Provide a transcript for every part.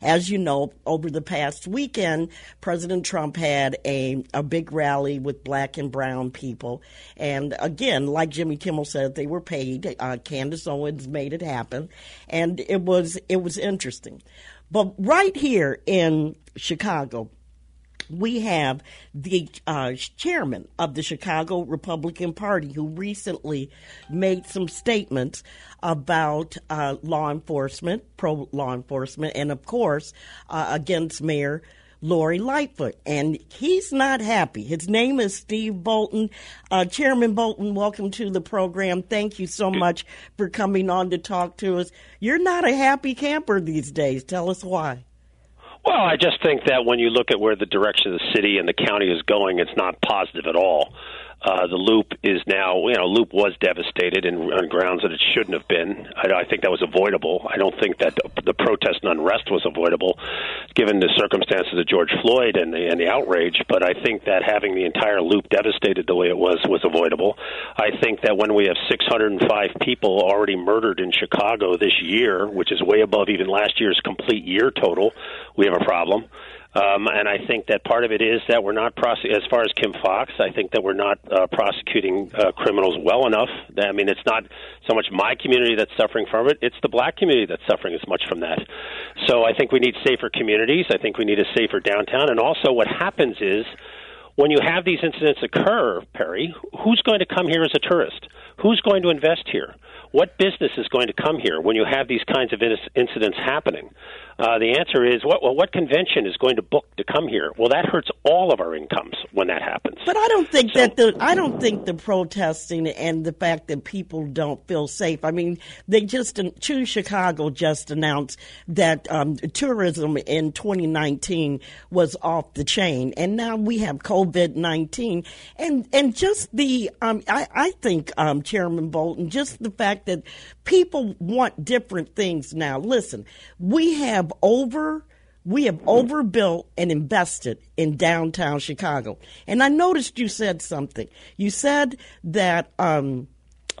As you know, over the past weekend, President Trump had a, a big rally with black and brown people. And again, like Jimmy Kimmel said, they were paid. Uh, Candace Owens made it happen. And it was, it was interesting. But right here in Chicago, we have the uh, chairman of the Chicago Republican Party who recently made some statements about uh, law enforcement, pro law enforcement, and of course uh, against Mayor Lori Lightfoot, and he's not happy. His name is Steve Boulton. Uh, Chairman Boulton, welcome to the program. Thank you so much for coming on to talk to us. You're not a happy camper these days. Tell us why. Well, I just think that when you look at where the direction of the city and the county is going, it's not positive at all. Uh, the loop is now, you know, loop was devastated in, on grounds that it shouldn't have been. I, I think that was avoidable. I don't think that the, the protest and unrest was avoidable, given the circumstances of George Floyd and the and the outrage. But I think that having the entire loop devastated the way it was was avoidable. I think that when we have 605 people already murdered in Chicago this year, which is way above even last year's complete year total, we have a problem. Um, and I think that part of it is that we're not prose- as far as Kim Foxx. I think that we're not uh, prosecuting uh, criminals well enough. I mean, it's not so much my community that's suffering from it; it's the black community that's suffering as much from that. So I think we need safer communities. I think we need a safer downtown. And also, what happens is when you have these incidents occur, Perri, who's going to come here as a tourist? Who's going to invest here? What business is going to come here when you have these kinds of incidents happening? Uh, the answer is what? Well, what convention is going to book to come here? Well, that hurts all of our incomes when that happens. But I don't think so, that the I don't think the protesting and the fact that people don't feel safe. I mean, they just Choose Chicago just announced that um, tourism in 2019 was off the chain, and now we have COVID 19, and and just the um, I, I think um, Chairman Boulton, just the fact that people want different things now. Listen, we have over we have overbuilt and invested in downtown Chicago. And I noticed you said something. You said that um,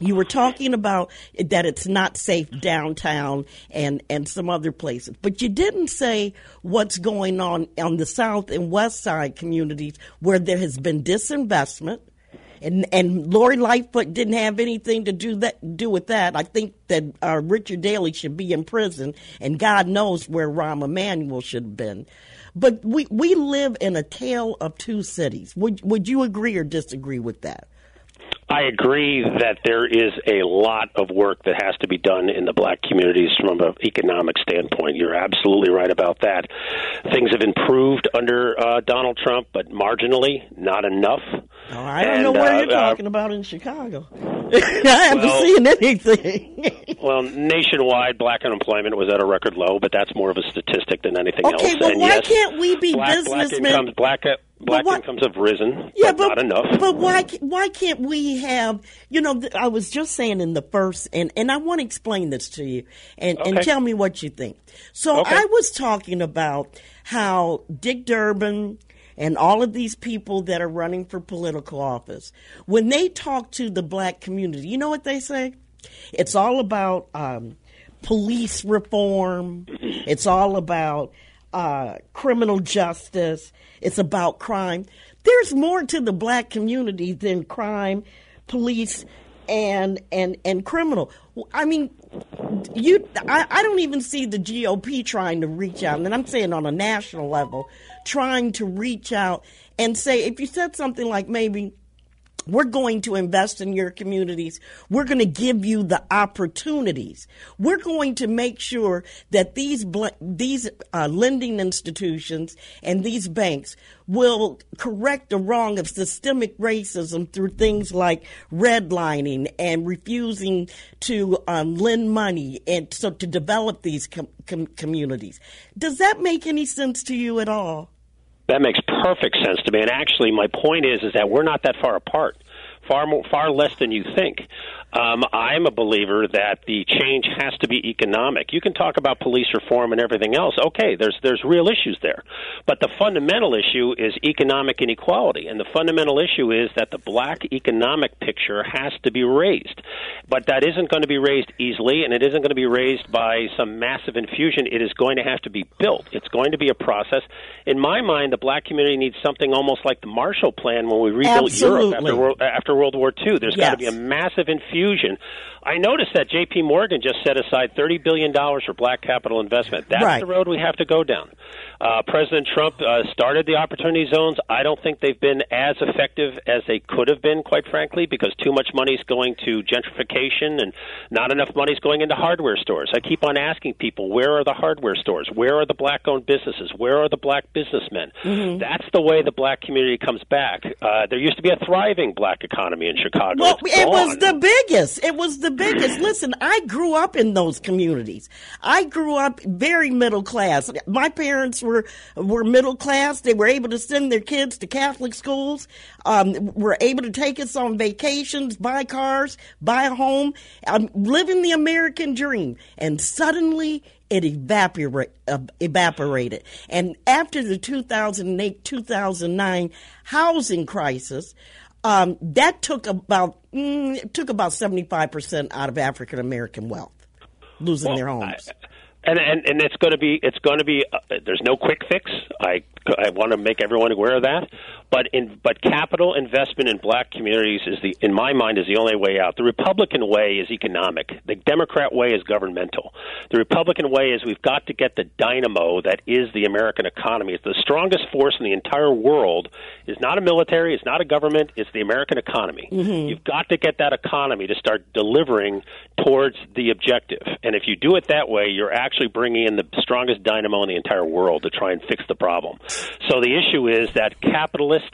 you were talking about that it's not safe downtown and, and some other places, but you didn't say what's going on on the south and west side communities where there has been disinvestment and and Lori Lightfoot didn't have anything to do that do with that. I think that uh, Richard Daley should be in prison, and God knows where Rahm Emanuel should have been. But we we live in a tale of two cities. Would would you agree or disagree with that? I agree that there is a lot of work that has to be done in the black communities from an economic standpoint. You're absolutely right about that. Things have improved under uh, Donald Trump, but marginally, not enough. Oh, I don't and, know where uh, you're uh, talking about in Chicago. I haven't well, seen anything. well, nationwide, black unemployment was at a record low, but that's more of a statistic than anything okay, else. Okay, well, and why yes, can't we be black, businessmen? Black incomes, black, black what, incomes have risen, yeah, but, but, not enough. But why why can't we have? You know, I was just saying in the first, and and I want to explain this to you, and okay. and tell me what you think. So okay. I was talking about how Dick Durbin and all of these people that are running for political office, when they talk to the black community, you know what they say? It's all about um, police reform. It's all about uh, criminal justice. It's about crime. There's more to the black community than crime, police, and and and criminal. I mean, you. I, I don't even see the GOP trying to reach out, and I'm saying on a national level, trying to reach out and say if you said something like maybe we're going to invest in your communities. We're going to give you the opportunities. We're going to make sure that these these uh, lending institutions and these banks will correct the wrong of systemic racism through things like redlining and refusing to um, lend money and so to develop these com- com- communities. Does that make any sense to you at all? That makes perfect sense to me. And actually, my point is is that we're not that far apart far more, far less than you think. Um, I'm a believer that the change has to be economic. You can talk about police reform and everything else. Okay, there's there's real issues there, but the fundamental issue is economic inequality, and the fundamental issue is that the black economic picture has to be raised. But that isn't going to be raised easily, and it isn't going to be raised by some massive infusion. It is going to have to be built. It's going to be a process. In my mind, the black community needs something almost like the Marshall Plan when we rebuilt Absolutely. Europe after World, after World War II. There's yes. got to be a massive infusion I noticed that J.P. Morgan just set aside $30 billion for black capital investment. That's right. the road we have to go down. Uh, President Trump uh, started the opportunity zones. I don't think they've been as effective as they could have been, quite frankly, because too much money is going to gentrification and not enough money is going into hardware stores. I keep on asking people, where are the hardware stores? Where are the black owned businesses? Where are the black businessmen? Mm-hmm. That's the way the black community comes back. Uh, there used to be a thriving black economy in Chicago. Well, it was the biggest. It was the biggest. Listen, I grew up in those communities. I grew up very middle class. My parents were were middle class. They were able to send their kids to Catholic schools. Um, were able to take us on vacations, buy cars, buy a home, um, living the American dream. And suddenly it evaporate, uh, evaporated. And after the 2008 2009 housing crisis, um, that took about mm, took about seventy five percent out of African American wealth, losing well, their homes. I, and and and it's going to be it's going to be uh, there's no quick fix. I I want to make everyone aware of that. But in but capital investment in black communities is the in my mind is the only way out. The Republican way is economic. The Democrat way is governmental. The Republican way is we've got to get the dynamo that is the American economy. It's the strongest force in the entire world. is not a military. It's not a government. It's the American economy. Mm-hmm. You've got to get that economy to start delivering towards the objective. And if you do it that way, you're actually bringing in the strongest dynamo in the entire world to try and fix the problem. So the issue is that capitalist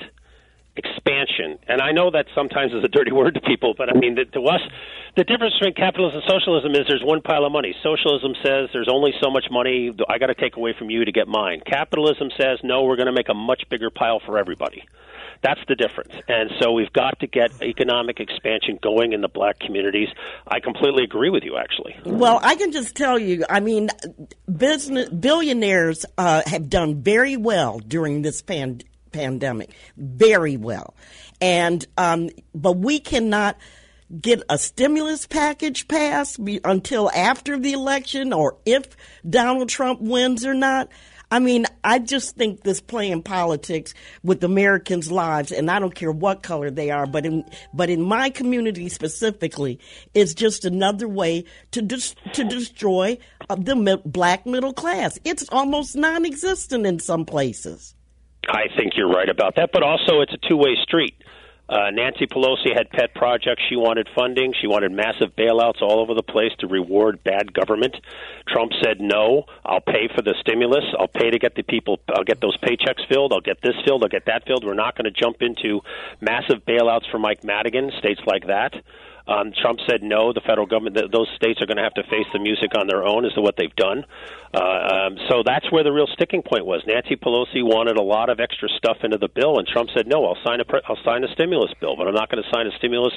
expansion, and I know that sometimes is a dirty word to people, but I mean to us, the difference between capitalism and socialism is there's one pile of money. Socialism says there's only so much money I got to take away from you to get mine. Capitalism says no, we're going to make a much bigger pile for everybody. That's the difference. And so we've got to get economic expansion going in the black communities. I completely agree with you, actually. Well, I can just tell you, I mean, business billionaires uh, have done very well during this pandemic pandemic very well. And, um, but we cannot get a stimulus package passed be, until after the election or if Donald Trump wins or not. I mean, I just think this playing politics with Americans' lives, and I don't care what color they are, but in but in my community specifically, it's just another way to dis- to destroy uh, the black middle class. It's almost non-existent in some places. I think you're right about that, but also it's a two way street. Uh, Nancy Pelosi had pet projects. She wanted funding. She wanted massive bailouts all over the place to reward bad government. Trump said, no, I'll pay for the stimulus. I'll pay to get the people, I'll get those paychecks filled. I'll get this filled. I'll get that filled. We're not going to jump into massive bailouts for Mike Madigan, states like that. Um, Trump said no. The federal government, th- those states are going to have to face the music on their own, as to what they've done. Uh, um, so that's where the real sticking point was. Nancy Pelosi wanted a lot of extra stuff into the bill, and Trump said no. I'll sign a pre- I'll sign a stimulus bill, but I'm not going to sign a stimulus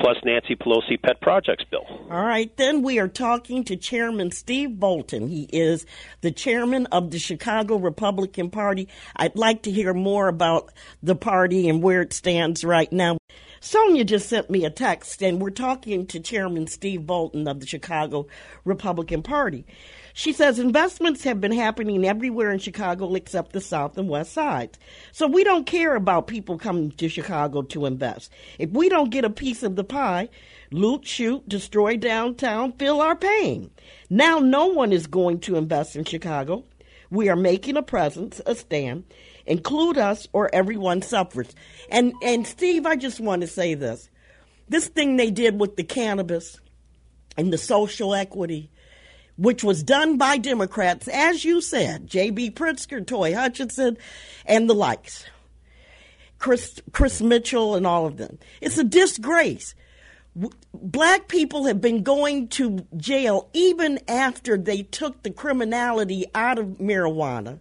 plus Nancy Pelosi pet projects bill. All right, then we are talking to Chairman Steve Boulton. He is the chairman of the Chicago Republican Party. I'd like to hear more about the party and where it stands right now. Sonia just sent me a text, and we're talking to Chairman Steve Boulton of the Chicago Republican Party. She says investments have been happening everywhere in Chicago except the South and West sides. So we don't care about people coming to Chicago to invest. If we don't get a piece of the pie, loot, shoot, destroy downtown, fill our pain. Now no one is going to invest in Chicago. We are making a presence, a stand, Include us or everyone suffers. And and Steve, I just want to say this. This thing they did with the cannabis and the social equity, which was done by Democrats, as you said, J.B. Pritzker, Toi Hutchinson, and the likes. Chris, Chris Mitchell and all of them. It's a disgrace. Black people have been going to jail even after they took the criminality out of marijuana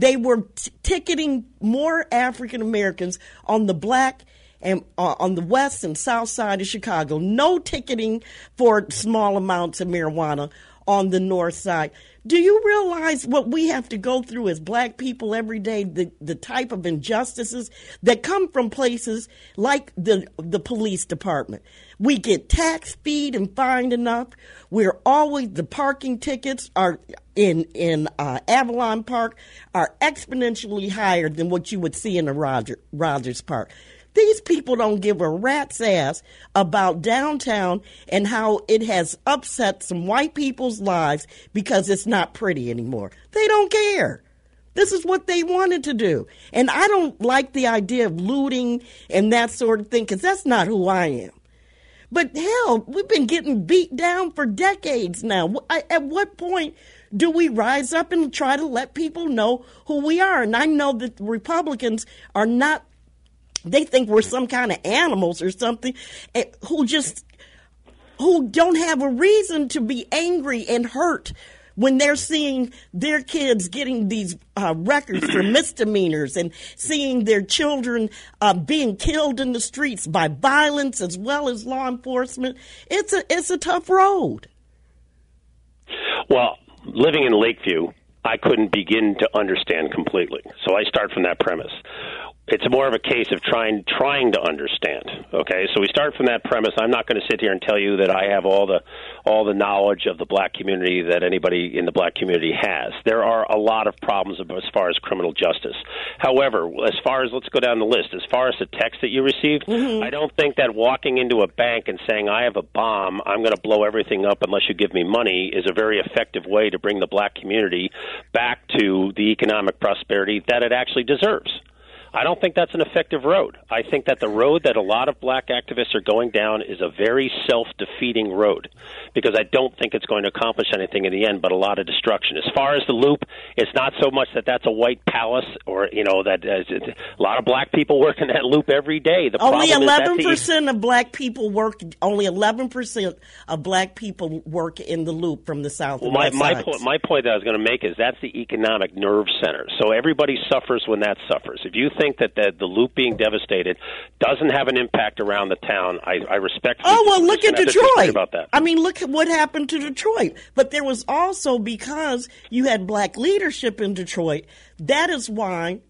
they were t- ticketing more African Americans on the black and uh, on the west and south side of Chicago. No ticketing for small amounts of marijuana on the north side. Do you realize what we have to go through as black people every day? The the type of injustices that come from places like the the police department. We get tax feed and fined enough. We're always the parking tickets are in in uh, Avalon Park are exponentially higher than what you would see in a Roger, Rogers Park. These people don't give a rat's ass about downtown and how it has upset some white people's lives because it's not pretty anymore. They don't care. This is what they wanted to do. And I don't like the idea of looting and that sort of thing because that's not who I am. But hell, we've been getting beat down for decades now. At what point do we rise up and try to let people know who we are? And I know that Republicans are not they think we're some kind of animals or something who just who don't have a reason to be angry and hurt when they're seeing their kids getting these uh, records for misdemeanors and seeing their children uh, being killed in the streets by violence as well as law enforcement, it's a it's a tough road. Well, living in Lakeview, I couldn't begin to understand completely. So I start from that premise it's more of a case of trying trying to understand. Okay, so we start from that premise. I'm not going to sit here and tell you that I have all the all the knowledge of the black community that anybody in the black community has. There are a lot of problems as far as criminal justice. However, as far as let's go down the list, as far as the text that you received, mm-hmm. I don't think that walking into a bank and saying I have a bomb, I'm going to blow everything up unless you give me money is a very effective way to bring the black community back to the economic prosperity that it actually deserves. I don't think that's an effective road. I think that the road that a lot of black activists are going down is a very self defeating road because I don't think it's going to accomplish anything in the end but a lot of destruction. As far as the loop, it's not so much that that's a white palace or, you know, that uh, a lot of black people work in that loop every day. The only 11% of black people work, only 11% of black people work in the loop from the south. Well, my, my, po- my point that I was going to make is that's the economic nerve center. So everybody suffers when that suffers. If you think that the, the loop being devastated doesn't have an impact around the town. I, I respect. Oh well, look at Detroit. About that. I mean, look at what happened to Detroit. But there was also because you had black leadership in Detroit. That is why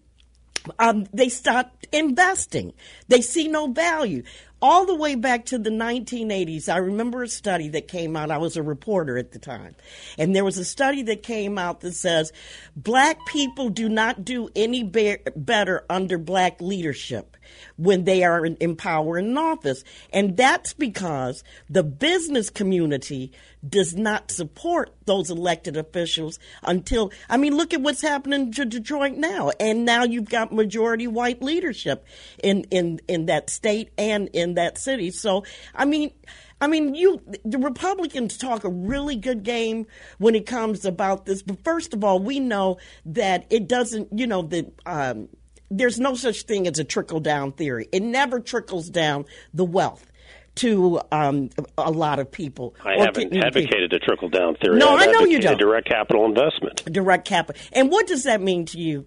um, they stopped investing. They see no value all the way back to the 1980s, I remember a study that came out. I was a reporter at the time. And there was a study that came out that says black people do not do any be- better under black leadership when they are in, in power in office. And that's because the business community does not support those elected officials until, I mean, look at what's happening to Detroit now. And now you've got majority white leadership in, in, in that state and in that city. So, I mean, I mean, you the Republicans talk a really good game when it comes about this. But first of all, we know that it doesn't. You know, the um, there's no such thing as a trickle down theory. It never trickles down the wealth to um, a lot of people. I haven't advocated people. a trickle down theory. No, I've i know you don't. Direct capital investment. Direct capital. And what does that mean to you?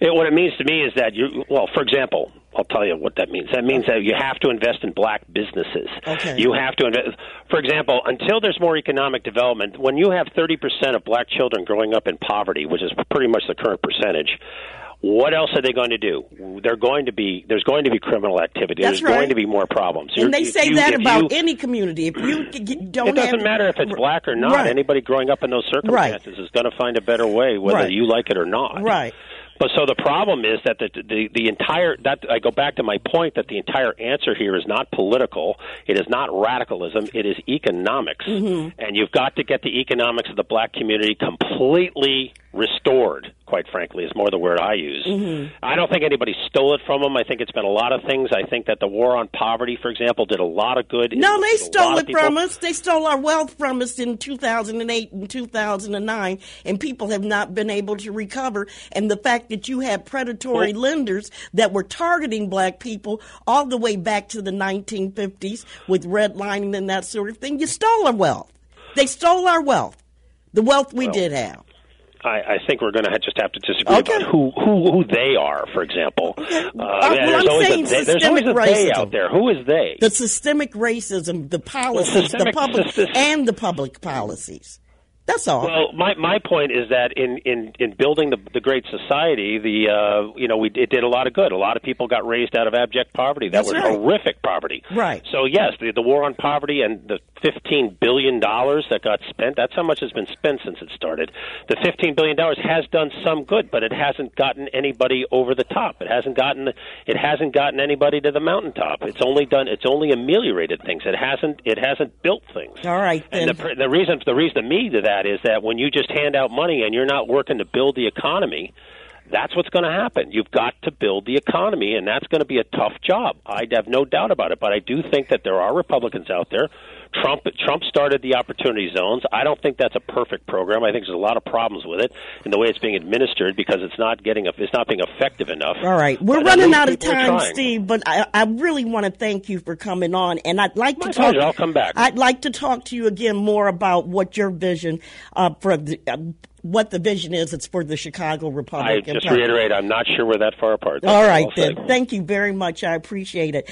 It, what it means to me is that you, well, for example, I'll tell you what that means. That means that you have to invest in black businesses. Okay. You have to invest. For example, until there's more economic development, when you have 30% of black children growing up in poverty, which is pretty much the current percentage, what else are they going to do? They're going to be there's going to be criminal activity. That's there's right. going to be more problems. And You're, they say you, that about you, any community. If you don't, it doesn't have, matter if it's black or not. Right. Anybody growing up in those circumstances right. is going to find a better way, whether you like it or not. Right. But so the problem is that the, the the entire that I go back to my point that the entire answer here is not political. It is not radicalism. It is economics, mm-hmm. and you've got to get the economics of the black community completely restored quite frankly, is more the word I use. Mm-hmm. I don't think anybody stole it from them. I think it's been a lot of things. I think that the war on poverty, for example, did a lot of good. No, they stole it from us. They stole our wealth from us in 2008 and 2009, and people have not been able to recover. And the fact that you had predatory well, lenders that were targeting black people all the way back to the 1950s with redlining and that sort of thing, you stole our wealth. They stole our wealth, the wealth we well, did have. I, I think we're going to just have to disagree okay. about who, who who they are. For example, okay. uh, well, there's, always a, they, there's always a they out there. Who is they? The systemic racism, the policies, the, the public, and the public policies. That's all. Well, my my point is that in in in building the the great society, the uh, you know we it did a lot of good. A lot of people got raised out of abject poverty. That That's was right. horrific poverty. Right. So yes, the the war on poverty and the fifteen billion dollars that got spent. That's how much has been spent since it started. The fifteen billion dollars has done some good, but it hasn't gotten anybody over the top. It hasn't gotten it hasn't gotten anybody to the mountaintop. It's only done it's only ameliorated things. It hasn't it hasn't built things. All right. Then. And the the reason the reason to me to that is that when you just hand out money and you're not working to build the economy, that's what's going to happen. You've got to build the economy, and that's going to be a tough job. I have no doubt about it. But I do think that there are Republicans out there. Trump Trump started the opportunity zones. I don't think that's a perfect program. I think there's a lot of problems with it in the way it's being administered because it's not getting it's not being effective enough. All right, we're but running out of time, Steve. But I, I really want to thank you for coming on, and I'd like My to talk. I'll come back. I'd like to talk to you again more about what your vision uh, for the. Uh, what the vision is. It's for the Chicago Republican I just Party. reiterate, I'm not sure we're that far apart. That's all right, then. Thank you very much. I appreciate it.